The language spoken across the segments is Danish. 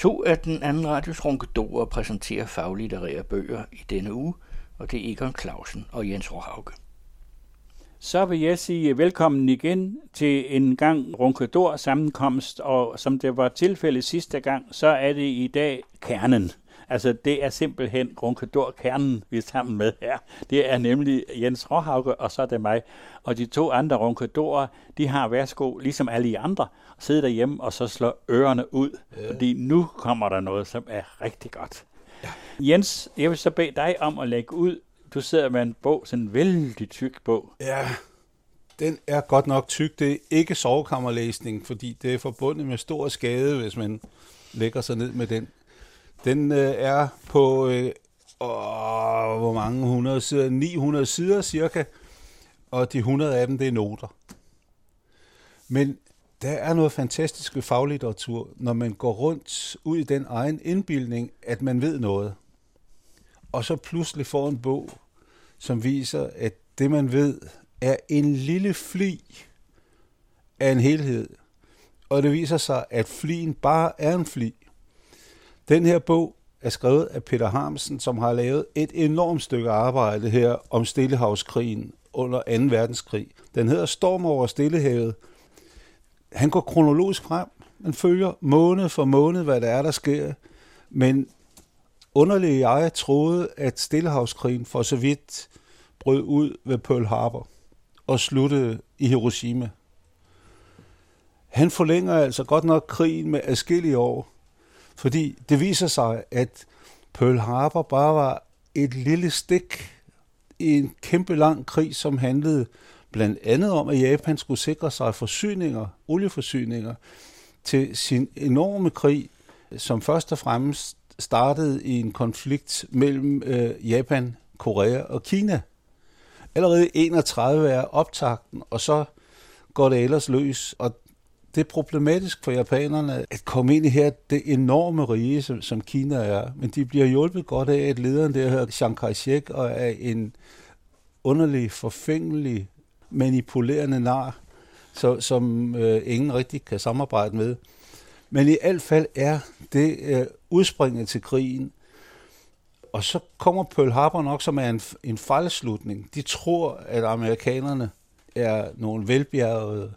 To af den anden radios ronkedorer præsenterer faglitterære bøger i denne uge, og det er Egon Clausen og Jens Rohauke. Så vil jeg sige velkommen igen til en gang Runkedor sammenkomst, og som det var tilfældet sidste gang, så er det i dag kernen. Altså, det er simpelthen Runkedor-kernen, vi er sammen med her. Det er nemlig Jens Råhauke, og så er det mig. Og de to andre Runkedorer, de har værsgo, ligesom alle de andre, sidde derhjemme og så slå ørerne ud. Ja. Fordi nu kommer der noget, som er rigtig godt. Ja. Jens, jeg vil så bede dig om at lægge ud. Du sidder med en bog, sådan en vældig tyk bog. Ja, den er godt nok tyk. Det er ikke sovekammerlæsning, fordi det er forbundet med stor skade, hvis man lægger sig ned med den. Den øh, er på, øh, åh, hvor mange 100 sider? 900 sider cirka, og de 100 af dem, det er noter. Men der er noget fantastisk ved faglitteratur, når man går rundt ud i den egen indbildning, at man ved noget. Og så pludselig får en bog, som viser, at det man ved, er en lille fli af en helhed. Og det viser sig, at flien bare er en fli. Den her bog er skrevet af Peter Harmsen, som har lavet et enormt stykke arbejde her om Stillehavskrigen under 2. verdenskrig. Den hedder Storm over Stillehavet. Han går kronologisk frem. Man følger måned for måned, hvad der er, der sker. Men underligt jeg troede, at Stillehavskrigen for så vidt brød ud ved Pearl Harbor og sluttede i Hiroshima. Han forlænger altså godt nok krigen med adskillige år, fordi det viser sig, at Pearl Harbor bare var et lille stik i en kæmpe lang krig, som handlede blandt andet om, at Japan skulle sikre sig forsyninger, olieforsyninger, til sin enorme krig, som først og fremmest startede i en konflikt mellem øh, Japan, Korea og Kina. Allerede 31 er optakten, og så går det ellers løs, og det er problematisk for japanerne at komme ind i her det enorme rige, som, som Kina er. Men de bliver hjulpet godt af, at lederen der hedder Chiang Kai-shek og er en underlig, forfængelig, manipulerende nar, så, som øh, ingen rigtig kan samarbejde med. Men i alt fald er det øh, udspringet til krigen. Og så kommer Pearl Harbor nok, som er en, en fejlslutning. De tror, at amerikanerne er nogle velbjergede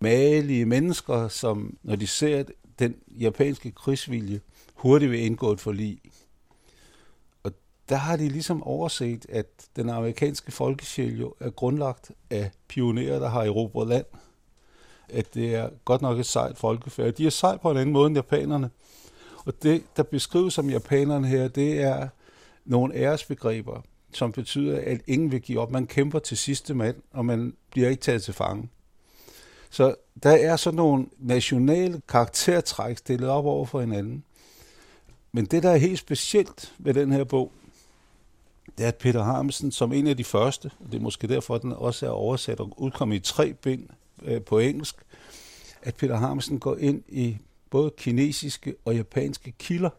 malige mennesker, som når de ser den japanske krigsvilje, hurtigt vil indgå et forlig. Og der har de ligesom overset, at den amerikanske folkesjæl jo er grundlagt af pionerer, der har erobret land. At det er godt nok et sejt folkefærd. De er sej på en anden måde end japanerne. Og det, der beskrives som japanerne her, det er nogle æresbegreber, som betyder, at ingen vil give op. Man kæmper til sidste mand, og man bliver ikke taget til fange. Så der er sådan nogle nationale karaktertræk stillet op over for hinanden. Men det, der er helt specielt ved den her bog, det er, at Peter Harmsen, som en af de første, og det er måske derfor, at den også er oversat og udkommet i tre bind øh, på engelsk, at Peter Harmsen går ind i både kinesiske og japanske kilder,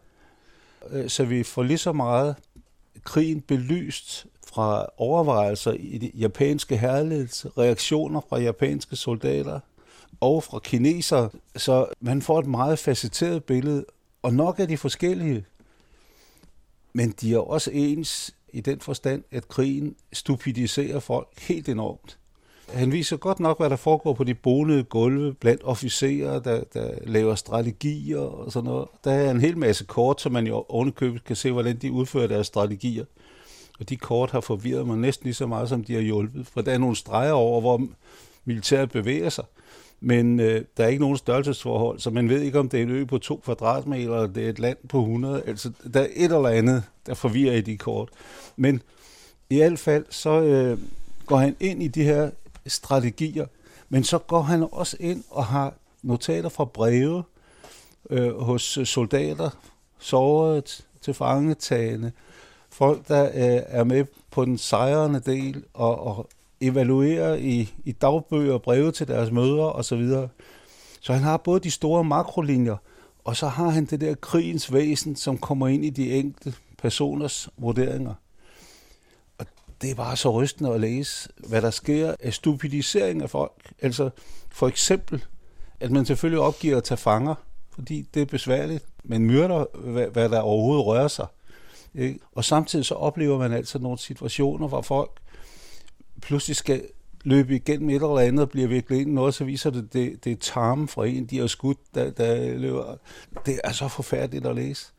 øh, så vi får lige så meget krigen belyst fra overvejelser i de japanske herledes, reaktioner fra japanske soldater og fra kinesere, så man får et meget facetteret billede, og nok er de forskellige, men de er også ens i den forstand, at krigen stupidiserer folk helt enormt. Han viser godt nok, hvad der foregår på de bonede gulve blandt officerer, der, der laver strategier og sådan noget. Der er en hel masse kort, som man jo ovenikøbet kan se, hvordan de udfører deres strategier. Og de kort har forvirret mig næsten lige så meget, som de har hjulpet. For der er nogle streger over, hvor militæret bevæger sig. Men øh, der er ikke nogen størrelsesforhold, så man ved ikke, om det er en ø på to kvadratmeter, eller det er et land på 100. Altså, der er et eller andet, der forvirrer i de kort. Men i hvert fald, så øh, går han ind i de her strategier, men så går han også ind og har notater fra breve øh, hos soldater, såret til fangetagende, folk, der øh, er med på den sejrende del og, og evaluerer i, i dagbøger, breve til deres mødre osv. Så, videre. så han har både de store makrolinjer, og så har han det der krigens væsen, som kommer ind i de enkelte personers vurderinger. Og det er bare så rystende at læse, hvad der sker af stupidisering af folk. Altså for eksempel, at man selvfølgelig opgiver at tage fanger, fordi det er besværligt. man myrder, hvad, hvad der overhovedet rører sig. Ikke? Og samtidig så oplever man altså nogle situationer, hvor folk pludselig skal løbe igennem et eller andet og bliver virkelig ind noget, så viser det, det, det er tarmen fra en, de har skudt, der, der løber. Det er så forfærdeligt at læse.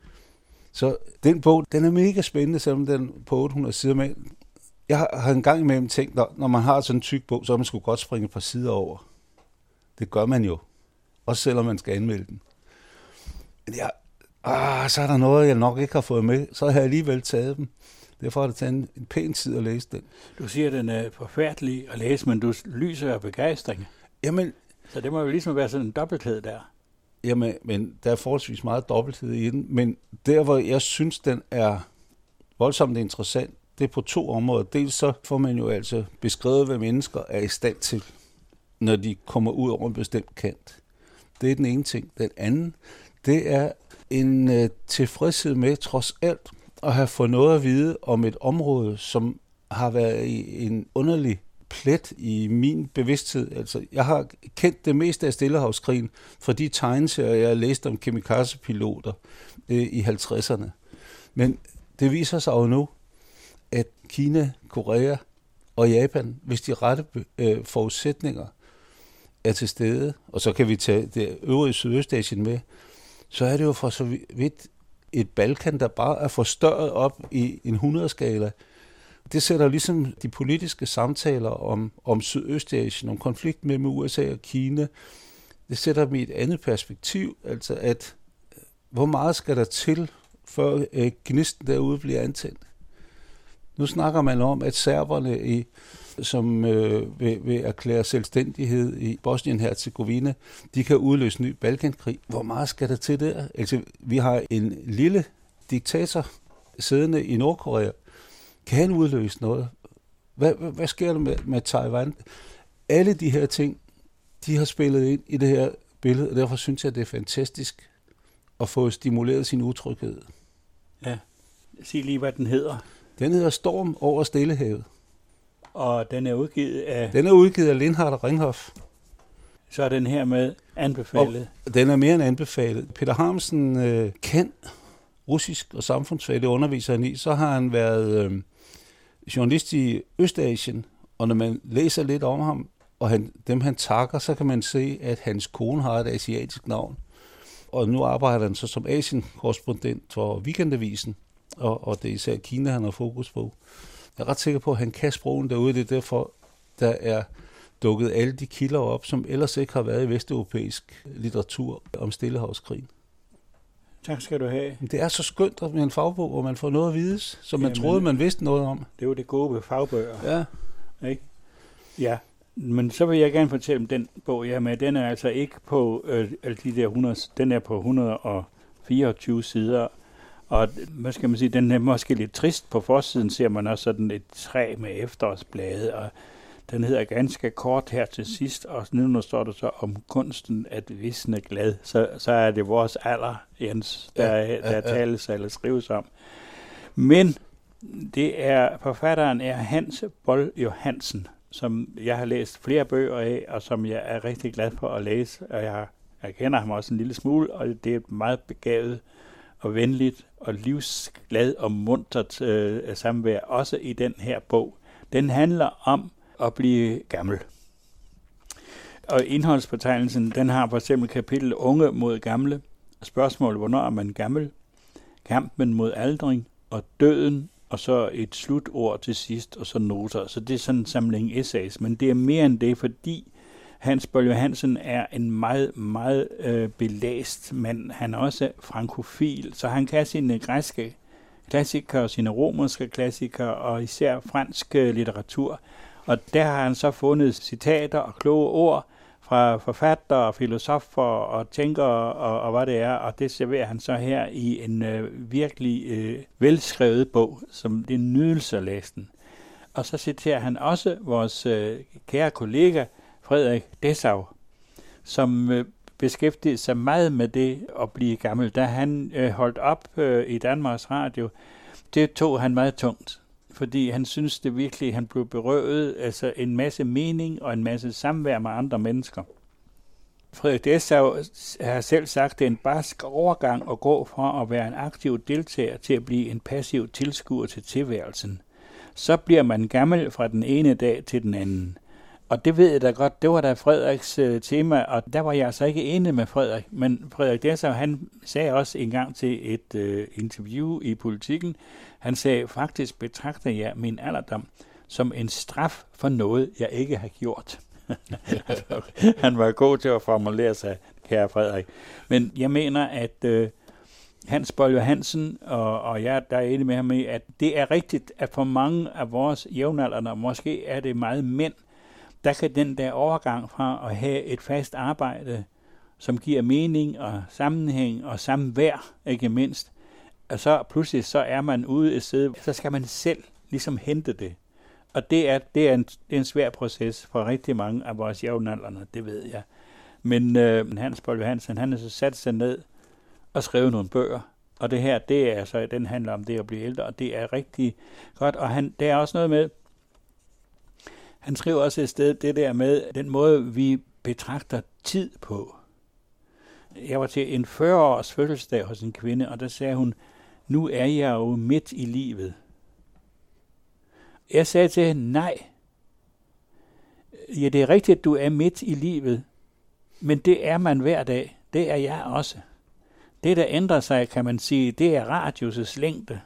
Så den bog, den er mega spændende, selvom den på 800 sider med. Jeg har en gang imellem tænkt, når, når man har sådan en tyk bog, så man skulle godt springe et par sider over. Det gør man jo. Også selvom man skal anmelde den. Men jeg, ah, så er der noget, jeg nok ikke har fået med. Så har jeg alligevel taget dem. Derfor har det taget en, en pæn tid at læse den. Du siger, at den er forfærdelig at læse, men du lyser af begejstring. Jamen, så det må jo ligesom være sådan en dobbelthed der. Jamen, men der er forholdsvis meget dobbelthed i den. Men der, hvor jeg synes, den er voldsomt interessant, det er på to områder. Dels så får man jo altså beskrevet, hvad mennesker er i stand til, når de kommer ud over en bestemt kant. Det er den ene ting. Den anden, det er en øh, tilfredshed med, trods alt, at have fået noget at vide om et område, som har været i en underlig plet i min bevidsthed. Altså, jeg har kendt det meste af Stillehavskrigen fra de tegneserier, jeg har læst om kamikazepiloter øh, i 50'erne. Men det viser sig jo nu, at Kina, Korea og Japan, hvis de rette øh, forudsætninger er til stede, og så kan vi tage det øvrige Sydøstasien med, så er det jo for så vidt et Balkan, der bare er forstørret op i en 100-skala. Det sætter ligesom de politiske samtaler om, om Sydøstasien, om konflikt mellem USA og Kina, det sætter dem i et andet perspektiv, altså at øh, hvor meget skal der til, før øh, gnisten derude bliver antændt? Nu snakker man om, at serberne, i, som øh, vil, vil erklære selvstændighed i Bosnien-Herzegovina, de kan udløse ny Balkankrig. Hvor meget skal der til der? Altså, vi har en lille diktator siddende i Nordkorea. Kan han udløse noget? Hvad, hvad, hvad sker der med, med Taiwan? Alle de her ting, de har spillet ind i det her billede, og derfor synes jeg, det er fantastisk at få stimuleret sin utryghed. Ja. Sig lige, hvad den hedder. Den hedder Storm over Stillehavet. Og den er udgivet af... Den er udgivet af Lindhardt og Ringhoff. Så er den her med anbefalet. Og den er mere end anbefalet. Peter Harmsen øh, kan russisk og samfundsfag, det underviser han i. Så har han været øh, journalist i Østasien, og når man læser lidt om ham, og han, dem han takker, så kan man se, at hans kone har et asiatisk navn. Og nu arbejder han så som Asien-korrespondent for Weekendavisen og, og det er især Kina, han har fokus på. Jeg er ret sikker på, at han kan sprogen derude. Det er derfor, der er dukket alle de kilder op, som ellers ikke har været i vesteuropæisk litteratur om Stillehavskrigen. Tak skal du have. Det er så skønt med en fagbog, hvor man får noget at vide, som man troede, man vidste noget om. Det er jo det gode ved fagbøger. Ja. Ikke? Ja, men så vil jeg gerne fortælle om den bog, jeg med. Den er altså ikke på øh, de der 100, den er på 124 sider, og hvad skal man sige, den er måske lidt trist. På forsiden ser man også sådan et træ med efterårsblade, og den hedder ganske kort her til sidst, og nu står der så om kunsten at visne glad, så, så er det vores alder, Jens, der, ja, ja, der tales eller skrives om. Men det er, forfatteren er Hans Bold Johansen, som jeg har læst flere bøger af, og som jeg er rigtig glad for at læse, og jeg, jeg kender ham også en lille smule, og det er et meget begavet og venligt og livsglad og muntert øh, samvær, også i den her bog. Den handler om at blive gammel. Og indholdsbetegnelsen, den har for eksempel kapitel Unge mod gamle, spørgsmålet, hvornår er man gammel, kampen mod aldring og døden, og så et slutord til sidst, og så noter. Så det er sådan en samling essays, men det er mere end det, fordi Hans Boll Johansen er en meget, meget øh, belæst mand. Han er også frankofil, så han kan sine øh, græske klassikere, sine romerske klassikere og især fransk øh, litteratur. Og der har han så fundet citater og kloge ord fra forfattere, filosofer og tænkere og, og hvad det er, og det serverer han så her i en øh, virkelig øh, velskrevet bog, som det er en nydelse at læse den. Og så citerer han også vores øh, kære kollega, Frederik Dessau, som øh, beskæftigede sig meget med det at blive gammel. Da han øh, holdt op øh, i Danmarks Radio, det tog han meget tungt, fordi han synes det virkelig, han blev berøvet altså en masse mening og en masse samvær med andre mennesker. Frederik Dessau har selv sagt, at det er en barsk overgang at gå fra at være en aktiv deltager til at blive en passiv tilskuer til tilværelsen. Så bliver man gammel fra den ene dag til den anden. Og det ved jeg da godt, det var da Frederiks øh, tema, og der var jeg altså ikke enig med Frederik. Men Frederik Dessau, han sagde også en gang til et øh, interview i Politiken, han sagde, faktisk betragter jeg min alderdom som en straf for noget, jeg ikke har gjort. han var god til at formulere sig, kære Frederik. Men jeg mener, at øh, Hans Boll Hansen og, og jeg, der er enig med ham i, at det er rigtigt, at for mange af vores jævnaldrende, måske er det meget mænd, der kan den der overgang fra at have et fast arbejde, som giver mening og sammenhæng og samvær, ikke mindst, og så pludselig så er man ude et sted, så skal man selv ligesom hente det. Og det er, det er, en, det er en svær proces for rigtig mange af vores jævnaldrende, det ved jeg. Men øh, Hans Bold Johansen, han har så sat sig ned og skrevet nogle bøger. Og det her, det er altså, den handler om det at blive ældre, og det er rigtig godt. Og han, det er også noget med, han skriver også et sted det der med den måde, vi betragter tid på. Jeg var til en 40-års fødselsdag hos en kvinde, og der sagde hun, nu er jeg jo midt i livet. Jeg sagde til hende, nej. Ja, det er rigtigt, at du er midt i livet, men det er man hver dag. Det er jeg også. Det, der ændrer sig, kan man sige, det er radius' længde.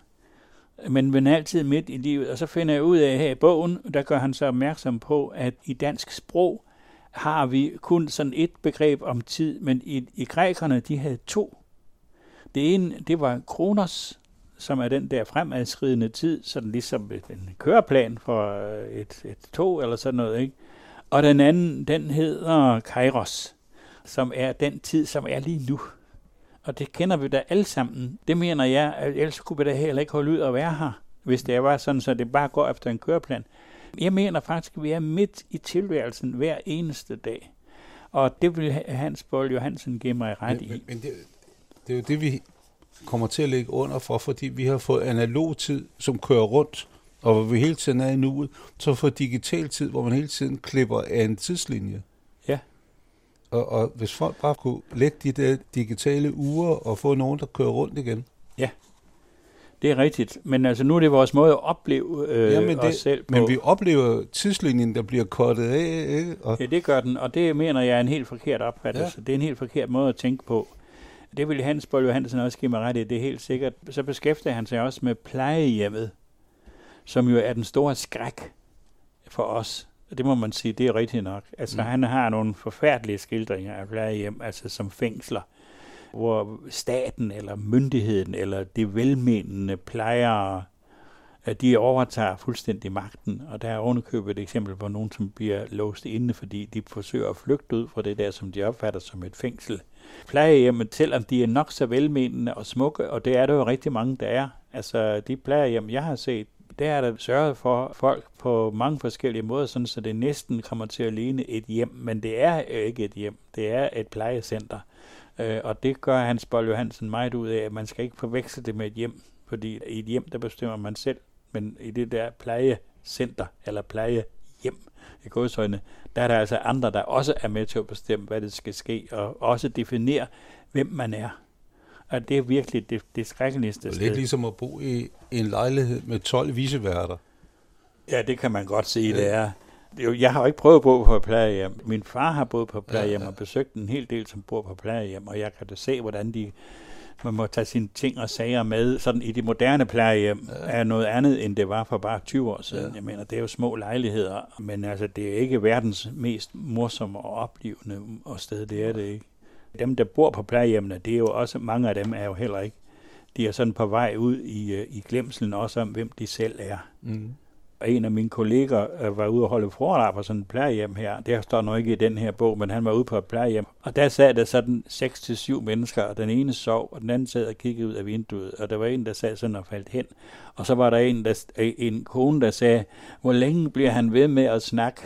Men man altid midt i livet. Og så finder jeg ud af her i bogen, der gør han så opmærksom på, at i dansk sprog har vi kun sådan et begreb om tid, men i, i grækerne, de havde to. Det ene, det var kronos, som er den der fremadskridende tid, sådan ligesom en køreplan for øh, et, et tog eller sådan noget, ikke? Og den anden, den hedder kairos, som er den tid, som er lige nu. Og det kender vi da alle sammen. Det mener jeg, at ellers kunne vi da heller ikke holde ud at være her, hvis det var sådan, så det bare går efter en køreplan. Jeg mener faktisk, at vi er midt i tilværelsen hver eneste dag. Og det vil Hans Bold Johansen give mig ret men, i. Men, men det, det er jo det, vi kommer til at lægge under for, fordi vi har fået analog tid, som kører rundt, og hvor vi hele tiden er i nuet, så får digital tid, hvor man hele tiden klipper af en tidslinje. Og, og hvis folk bare kunne lægge de der digitale uger og få nogen, der kører rundt igen. Ja, det er rigtigt. Men altså nu er det vores måde at opleve øh, ja, men os det, selv på. Men vi oplever tidslinjen, der bliver kortet af. Ikke? Og, Ja, det gør den, og det mener jeg er en helt forkert opfattelse. Ja. Det er en helt forkert måde at tænke på. Det vil Hans Bold Johansen også give mig ret i, det er helt sikkert. Så beskæftiger han sig også med plejehjemmet, som jo er den store skræk for os. Det må man sige, det er rigtigt nok. Altså, mm. han har nogle forfærdelige skildringer af plejehjem, altså som fængsler, hvor staten eller myndigheden eller de velmenende plejere, at de overtager fuldstændig magten. Og der er ovenikøbet et eksempel på nogen, som bliver låst inde, fordi de forsøger at flygte ud fra det der, som de opfatter som et fængsel. Plejehjemmet, selvom de er nok så velmenende og smukke, og det er der jo rigtig mange, der er. Altså, de plejehjem, jeg har set, der er der sørget for folk på mange forskellige måder, sådan så det næsten kommer til at ligne et hjem, men det er ikke et hjem, det er et plejecenter. Øh, og det gør Hans Bold Johansen meget ud af, at man skal ikke forveksle det med et hjem, fordi i et hjem, der bestemmer man selv, men i det der plejecenter, eller plejehjem i godsøjne, der er der altså andre, der også er med til at bestemme, hvad det skal ske, og også definere, hvem man er. Og det er virkelig det, det skrækkeligste det er sted. lidt ligesom at bo i en lejlighed med 12 viseværter. Ja, det kan man godt sige, Ja. det er. Jeg har jo ikke prøvet at bo på plejehjem. Min far har boet på plejehjem Ja, ja. og besøgt en hel del, som bor på plejehjem, og jeg kan da se, hvordan de man må tage sine ting og sager med. Sådan i de moderne plejehjem ja. er noget andet, end det var for bare 20 år siden. Ja. Ja. Jeg mener, det er jo små lejligheder, men altså, det er ikke verdens mest morsomme og oplevende og sted, det er det ikke. Dem, der bor på plejehjemmene, det er jo også, mange af dem er jo heller ikke. De er sådan på vej ud i, øh, i glemselen også om, hvem de selv er. Mm. Og en af mine kolleger øh, var ude og holde foredrag på sådan et plejehjem her. Det står nok ikke i den her bog, men han var ude på et plejehjem. Og der sad der sådan 6-7 mennesker, og den ene sov, og den anden sad og kiggede ud af vinduet. Og der var en, der sad sådan og faldt hen. Og så var der en, der, øh, en kone, der sagde, hvor længe bliver han ved med at snakke?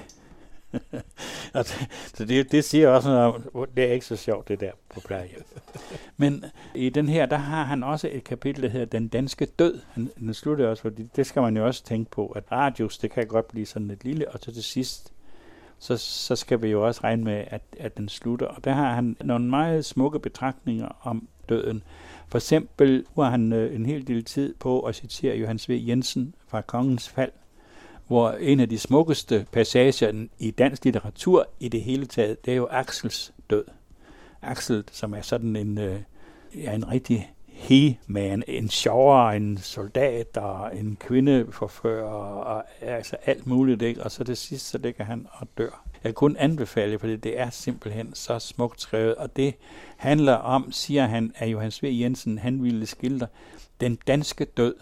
og det, så det, det siger også noget om, det er ikke så sjovt det der på plejehjem. Men i den her, der har han også et kapitel, der hedder Den danske død. Han, den slutter også, fordi det skal man jo også tænke på, at radius, det kan godt blive sådan lidt lille, og så til sidst, så, så skal vi jo også regne med, at, at den slutter. Og der har han nogle meget smukke betragtninger om døden. For eksempel var han øh, en hel del tid på at citere Johannes V. Jensen fra Kongens Fald, hvor en af de smukkeste passager i dansk litteratur i det hele taget, det er jo Axels død. Axel, som er sådan en, øh, ja, en rigtig he-man, en sjovere, en soldat og en kvindeforfører og altså alt muligt, ikke? og så det sidste, så ligger han og dør. Jeg kan kun anbefale, fordi det er simpelthen så smukt skrevet, og det handler om, siger han, at Johannes V. Jensen, han ville skildre den danske død,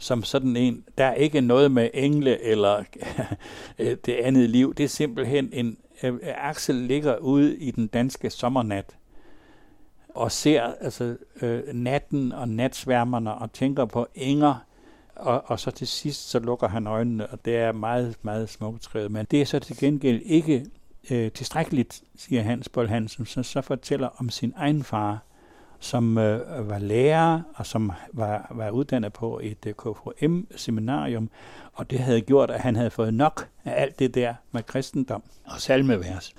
som sådan en, der er ikke noget med engle eller øh, det andet liv. Det er simpelthen en, øh, Axel ligger ude i den danske sommernat og ser altså øh, natten og natsværmerne og tænker på enger, og, og så til sidst så lukker han øjnene, og det er meget, meget smukt skrevet. Men det er så til gengæld ikke øh, tilstrækkeligt, siger Hans Bold Hansen, som så fortæller om sin egen far, som øh, var lærer og som var, var uddannet på et øh, KFM-seminarium, og det havde gjort, at han havde fået nok af alt det der med kristendom og salmevers.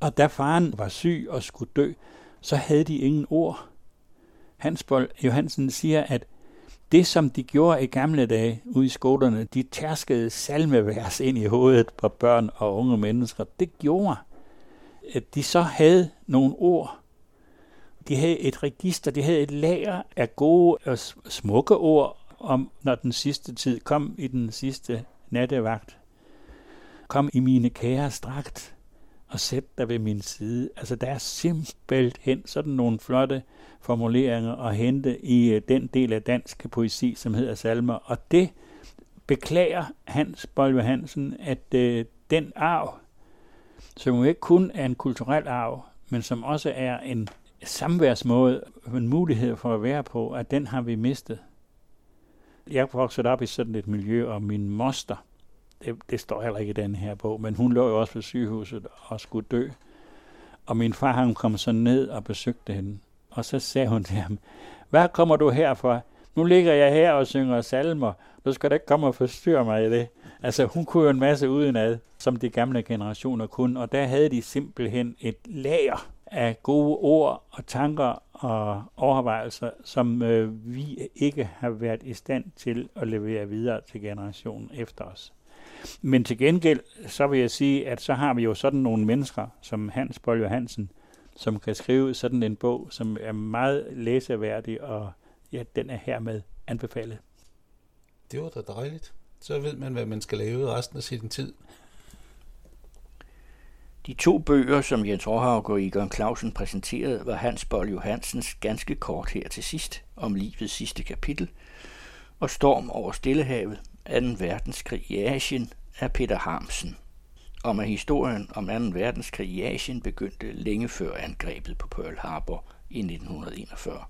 Og da faren var syg og skulle dø, så havde de ingen ord. Hans Bold Johansen siger, at det, som de gjorde i gamle dage ude i skolerne, de tærskede salmevers ind i hovedet på børn og unge mennesker. Det gjorde, at de så havde nogle ord. De havde et register, de havde et lager af gode og smukke ord om, når den sidste tid kom i den sidste nattevagt. Kom i mine kære strakt og sæt dig ved min side. Altså, der er simpelthen sådan nogle flotte formuleringer at hente i øh, den del af dansk poesi, som hedder salmer. Og det beklager Hans Bolve Hansen, at øh, den arv, som jo ikke kun er en kulturel arv, men som også er en samværsmåde, en mulighed for at være på, at den har vi mistet. Jeg voksede op i sådan et miljø, og min moster, det, det står heller ikke i den her bog, men hun lå jo også på sygehuset og skulle dø. Og min far, han kom så ned og besøgte hende. Og så sagde hun til ham, hvad kommer du her for? Nu ligger jeg her og synger salmer. Du skal da ikke komme og forstyrre mig i det. Altså, hun kunne jo en masse udenad, som de gamle generationer kunne, og der havde de simpelthen et lager af gode ord og tanker og overvejelser, som øh, vi ikke har været i stand til at levere videre til generationen efter os. Men til gengæld, så vil jeg sige, at så har vi jo sådan nogle mennesker, som Hans Boll Hansen, som kan skrive sådan en bog, som er meget læseværdig, og ja, den er hermed anbefalet. Det var da dejligt. Så ved man, hvad man skal lave resten af sin tid. De to bøger, som Jens Råhaug og Egon Clausen præsenterede, var Hans Boll Johansens ganske kort her til sidst, om livets sidste kapitel, og Storm over Stillehavet, 2. verdenskrig i Asien af Peter Harmsen om at historien om 2. verdenskrig i Asien begyndte længe før angrebet på Pearl Harbor i 1941.